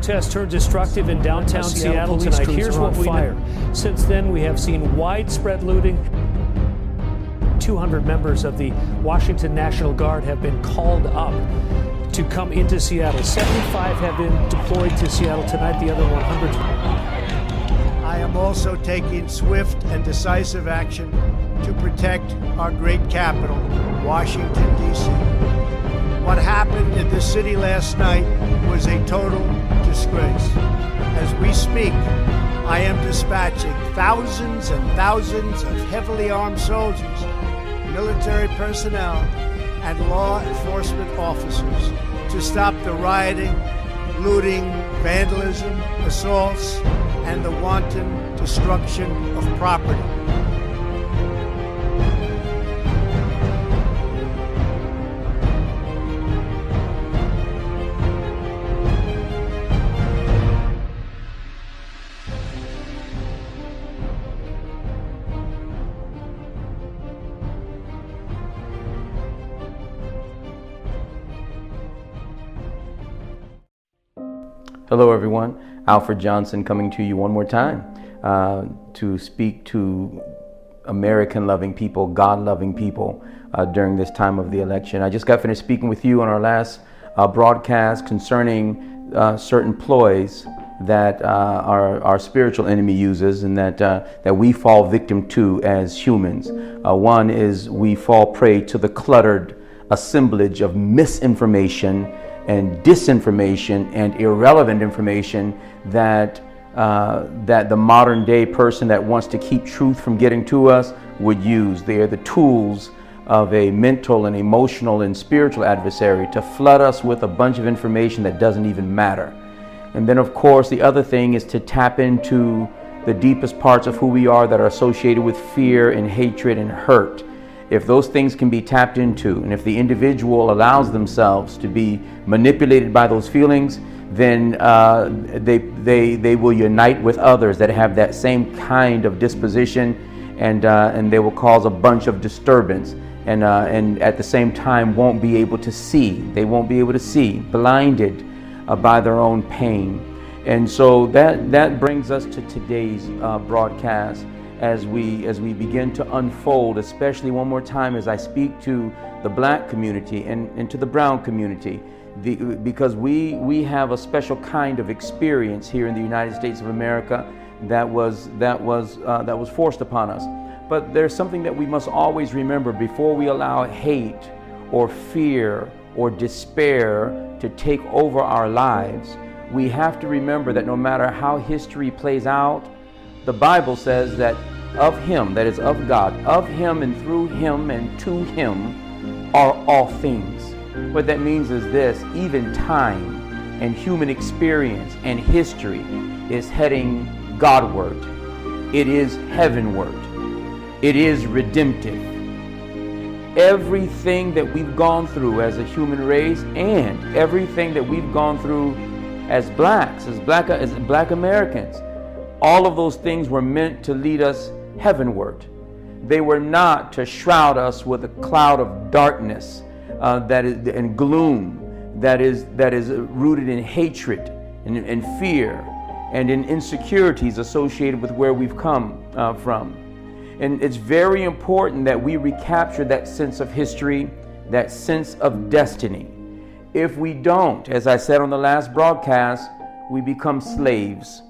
Protests turned destructive in downtown Seattle, tonight. Here's what we fire. know. Since then, we have seen widespread looting. 200 members of the Washington National Guard have been called up to come into Seattle. 75 have been deployed to Seattle tonight, the other 100. I am also taking swift and decisive action to protect our great capital, Washington, D.C. What happened in this city last night was a total disgrace. As we speak, I am dispatching thousands and thousands of heavily armed soldiers, military personnel, and law enforcement officers to stop the rioting, looting, vandalism, assaults, and the wanton destruction of property. Hello, everyone. Alfred Johnson coming to you one more time uh, to speak to American loving people, God loving people uh, during this time of the election. I just got finished speaking with you on our last uh, broadcast concerning uh, certain ploys that uh, our, our spiritual enemy uses and that, uh, that we fall victim to as humans. one is we fall prey to the cluttered assemblage of misinformation and disinformation and irrelevant information that uh, that the modern day person that wants to keep truth from getting to us would use. They are the tools of a mental and emotional and spiritual adversary to flood us with a bunch of information that doesn't even matter. And then, of course, the other thing is to tap into the deepest parts of who we are that are associated with fear and hatred and hurt if those things can be tapped into, and if the individual allows themselves to be manipulated by those feelings, then uh, they, they, they will unite with others that have that same kind of disposition, and, uh, and they will cause a bunch of disturbance. And, uh, and at the same time, won't be able to see. They won't be able to see, blinded uh, by their own pain. And so that, that brings us to today's uh, broadcast as we as we begin to unfold, especially one more time as I speak to the black community and, and to the brown community. The, because we we have a special kind of experience here in the United States of America that was that was uh, that was forced upon us. But there's something that we must always remember before we allow hate or fear or despair to take over our lives. We have to remember that no matter how history plays out, the Bible says that of Him, that is of God, of Him and through Him and to Him are all things. What that means is this even time and human experience and history is heading Godward, it is heavenward, it is redemptive. Everything that we've gone through as a human race and everything that we've gone through as blacks, as black, as black Americans, all of those things were meant to lead us heavenward. They were not to shroud us with a cloud of darkness uh, that is, and gloom that is, that is rooted in hatred and, and fear and in insecurities associated with where we've come uh, from. And it's very important that we recapture that sense of history, that sense of destiny. If we don't, as I said on the last broadcast, we become slaves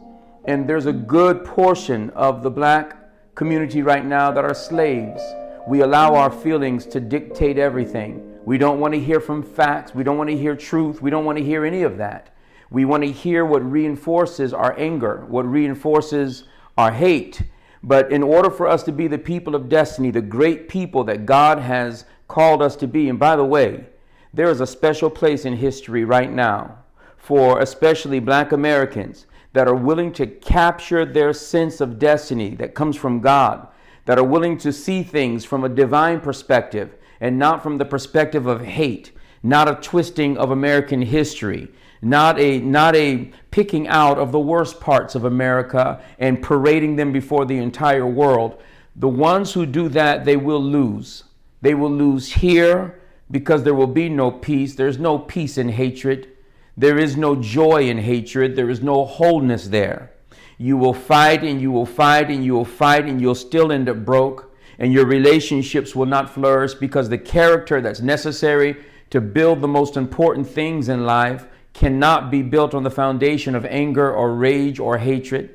and there's a good portion of the black community right now that are slaves. We allow our feelings to dictate everything. We don't want to hear from facts. We don't want to hear truth. We don't want to hear any of that. We want to hear what reinforces our anger, what reinforces our hate. But in order for us to be the people of destiny, the great people that God has called us to be, and by the way, there is a special place in history right now for especially black Americans that are willing to capture their sense of destiny that comes from God, that are willing to see things from a divine perspective and not from the perspective of hate, not a twisting of American history, not a not a picking out of the worst parts of America and parading them before the entire world. The ones who do that, they will lose. They will lose here because there will be no peace. There's no peace in hatred. There is no joy in hatred, there is no wholeness there. You will fight and you will fight and you will fight and you'll still end up broke, and your relationships will not flourish because the character that's necessary to build the most important things in life cannot be built on the foundation of anger or rage or hatred.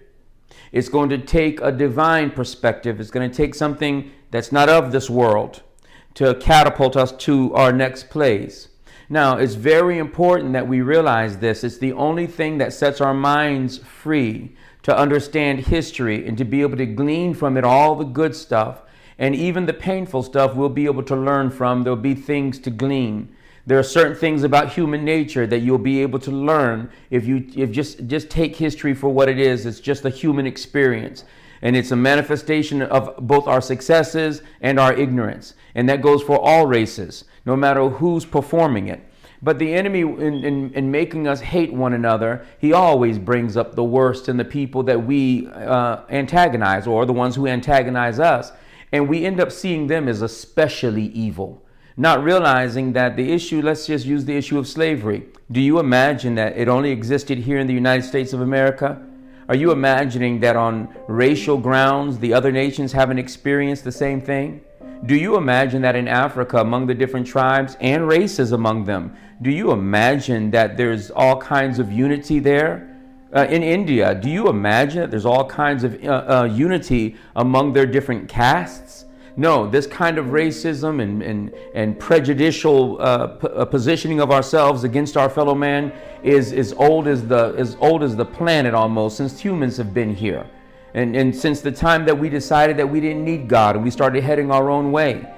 It's going to take a divine perspective. It's going to take something that's not of this world to catapult us to our next place. Now, it's very important that we realize this. It's the only thing that sets our minds free to understand history and to be able to glean from it all the good stuff and even the painful stuff we'll be able to learn from. There'll be things to glean. There are certain things about human nature that you'll be able to learn if you if just just take history for what it is. It's just a human experience. And it's a manifestation of both our successes and our ignorance. And that goes for all races, no matter who's performing it. But the enemy, in, in, in, making us hate one another, he always brings up the worst in the people that we uh, antagonize or the ones who antagonize us. And we end up seeing them as especially evil not realizing that the issue, let's just use the issue of slavery. Do you imagine that it only existed here in the United States of America? Are you imagining that on racial grounds the other nations haven't experienced the same thing? Do you imagine that in Africa, among the different tribes and races among them, do you imagine that there's all kinds of unity there? Uh, in India, do you imagine that there's all kinds of uh, uh, unity among their different castes? No, this kind of racism and, and, and prejudicial uh, p- uh, positioning of ourselves against our fellow man is as old as the as old as the planet almost since humans have been here. And, and since the time that we decided that we didn't need God and we started heading our own way.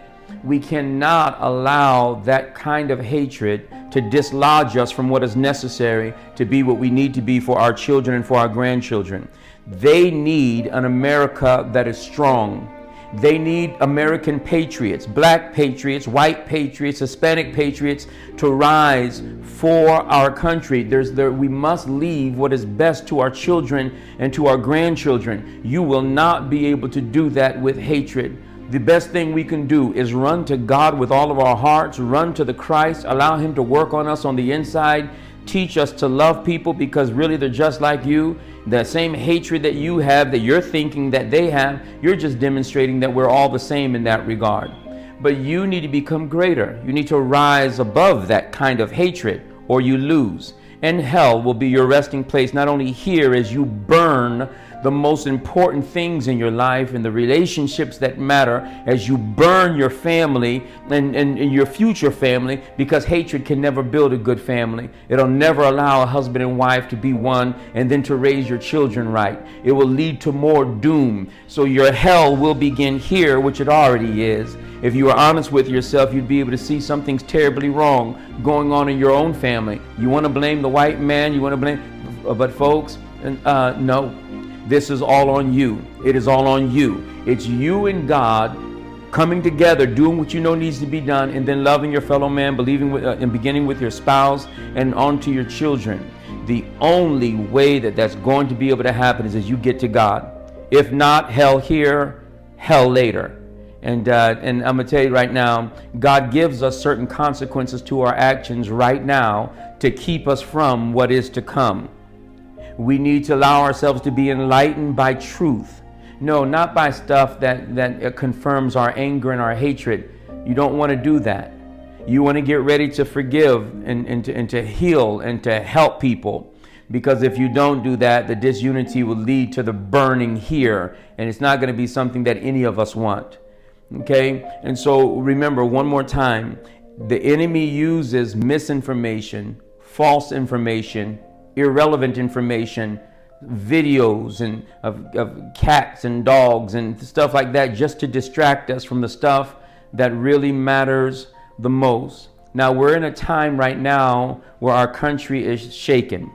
We cannot allow that kind of hatred to dislodge us from what is necessary to be what we need to be for our children and for our grandchildren. They need an America that is strong they need American patriots, black patriots, white patriots, Hispanic patriots to rise for our country. There's there, we must leave what is best to our children and to our grandchildren. You will not be able to do that with hatred. The best thing we can do is run to God with all of our hearts, run to the Christ, allow Him to work on us on the inside, teach us to love people because really they're just like you the same hatred that you have, that you're thinking that they have, you're just demonstrating that we're all the same in that regard. But you need to become greater. You need to rise above that kind of hatred, or you lose. And hell will be your resting place, not only here as you burn the most important things in your life and the relationships that matter as you burn your family and, and, and, your future family because hatred can never build a good family. It'll never allow a husband and wife to be one and then to raise your children right. It will lead to more doom. So your hell will begin here, which it already is. If you were honest with yourself, you'd be able to see something's terribly wrong going on in your own family. You want to blame the white man, you want to blame, but folks, uh, no, this is all on you. It is all on you. It's you and God coming together, doing what you know needs to be done, and then loving your fellow man, believing with, uh, and beginning with your spouse and on to your children. The only way that that's going to be able to happen is as you get to God. If not, hell here, hell later. And, uh, and I'm going to tell you right now, God gives us certain consequences to our actions right now to keep us from what is to come. We need to allow ourselves to be enlightened by truth. No, not by stuff that, that confirms our anger and our hatred. You don't want to do that. You want to get ready to forgive and, and, to, and to heal and to help people. Because if you don't do that, the disunity will lead to the burning here. And it's not going to be something that any of us want. Okay? And so remember one more time the enemy uses misinformation, false information, irrelevant information, videos and of, of cats and dogs and stuff like that just to distract us from the stuff that really matters the most. Now, we're in a time right now where our country is shaken.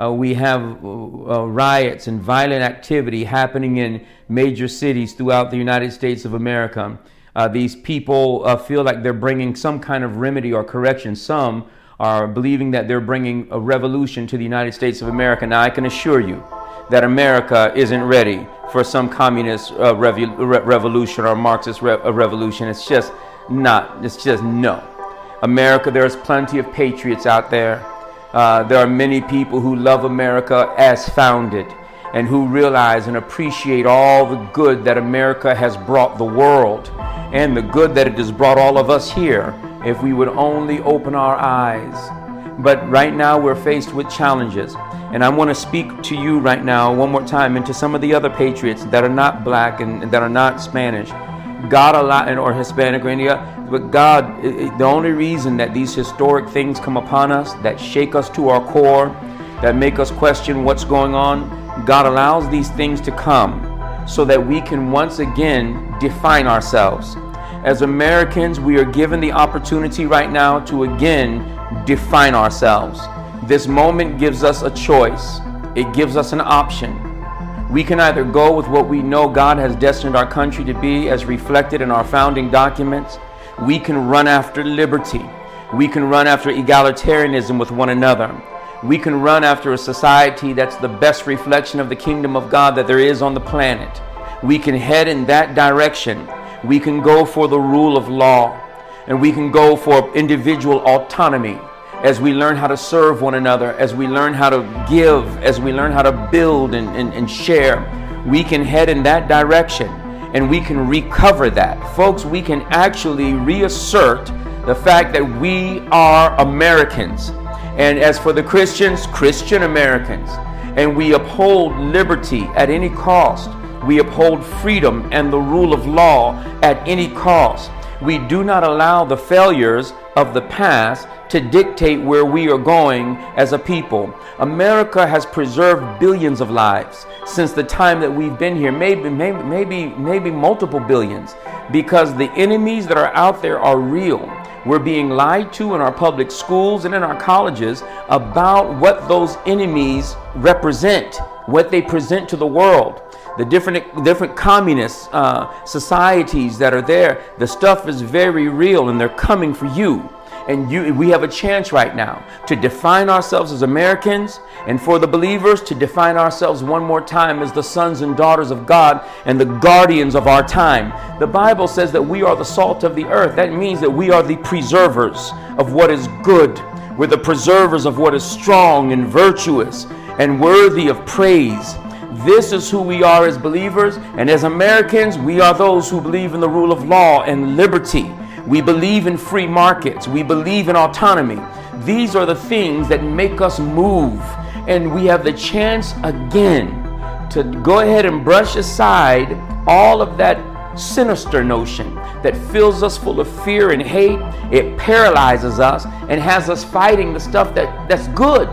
Uh, we have uh, riots and violent activity happening in major cities throughout the United States of America. Uh, these people uh, feel like they're bringing some kind of remedy or correction. Some are believing that they're bringing a revolution to the United States of America. Now, I can assure you that America isn't ready for some communist uh, re- revolution or Marxist re- uh, revolution. It's just not, it's just no. America, there's plenty of patriots out there. Uh, there are many people who love America as founded and who realize and appreciate all the good that America has brought the world and the good that it has brought all of us here if we would only open our eyes. But right now we're faced with challenges. And I want to speak to you right now, one more time, and to some of the other patriots that are not black and that are not Spanish. God allowed, or Hispanic or India, but God, the only reason that these historic things come upon us, that shake us to our core, that make us question what's going on, God allows these things to come so that we can once again define ourselves. As Americans, we are given the opportunity right now to again define ourselves. This moment gives us a choice, it gives us an option. We can either go with what we know God has destined our country to be as reflected in our founding documents. We can run after liberty. We can run after egalitarianism with one another. We can run after a society that's the best reflection of the kingdom of God that there is on the planet. We can head in that direction. We can go for the rule of law. And we can go for individual autonomy as we learn how to serve one another, as we learn how to give, as we learn how to build and, and, and share, we can head in that direction and we can recover that. Folks, we can actually reassert the fact that we are Americans. And as for the Christians, Christian Americans. And we uphold liberty at any cost. We uphold freedom and the rule of law at any cost. We do not allow the failures of the past to dictate where we are going as a people. America has preserved billions of lives since the time that we've been here, maybe, maybe, maybe, maybe multiple billions, because the enemies that are out there are real. We're being lied to in our public schools and in our colleges about what those enemies represent, what they present to the world the different different communist uh, societies that are there. The stuff is very real, and they're coming for you. And you, we have a chance right now to define ourselves as Americans, and for the believers to define ourselves one more time as the sons and daughters of God and the guardians of our time. The Bible says that we are the salt of the earth. That means that we are the preservers of what is good. We're the preservers of what is strong and virtuous and worthy of praise. This is who we are as believers, and as Americans, we are those who believe in the rule of law and liberty. We believe in free markets. We believe in autonomy. These are the things that make us move. And we have the chance again to go ahead and brush aside all of that sinister notion that fills us full of fear and hate. It paralyzes us and has us fighting the stuff that, that's good.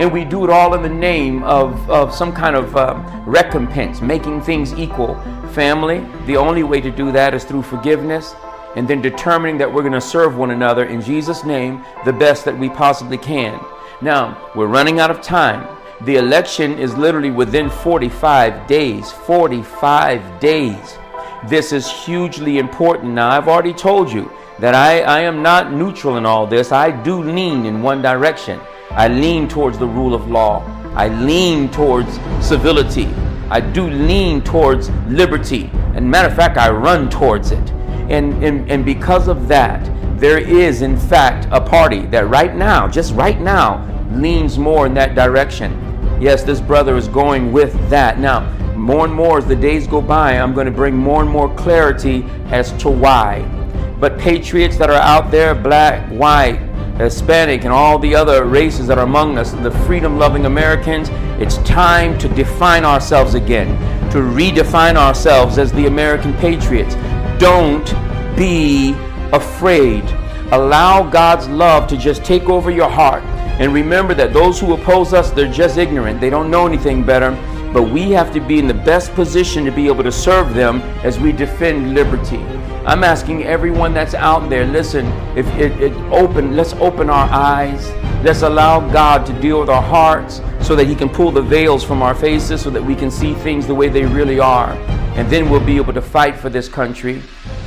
And we do it all in the name of, of some kind of uh, recompense, making things equal. Family, the only way to do that is through forgiveness and then determining that we're going to serve one another in Jesus' name the best that we possibly can. Now, we're running out of time. The election is literally within 45 days. 45 days. This is hugely important. Now, I've already told you that I, I am not neutral in all this. I do lean in one direction. I lean towards the rule of law. I lean towards civility. I do lean towards liberty. And matter of fact, I run towards it. And, and, and because of that, there is, in fact, a party that right now, just right now, leans more in that direction. Yes, this brother is going with that. Now, more and more as the days go by, I'm going to bring more and more clarity as to why. But patriots that are out there, black, white, Hispanic, and all the other races that are among us, the freedom loving Americans, it's time to define ourselves again, to redefine ourselves as the American patriots. Don't be afraid. Allow God's love to just take over your heart. And remember that those who oppose us, they're just ignorant. They don't know anything better. But we have to be in the best position to be able to serve them as we defend liberty. I'm asking everyone that's out there, listen, if it, it open, let's open our eyes. Let's allow God to deal with our hearts so that He can pull the veils from our faces so that we can see things the way they really are and then we'll be able to fight for this country.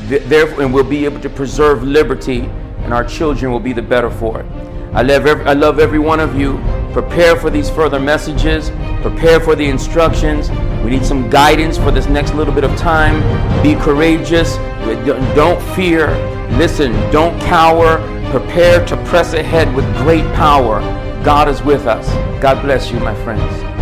Therefore, and we'll be able to preserve liberty, and our children will be the better for it. I love every, I love every one of you. Prepare for these further messages. Prepare for the instructions. We need some guidance for this next little bit of time. Be courageous. Don't fear. Listen, don't cower. Prepare to press ahead with great power. God is with us. God bless you, my friends.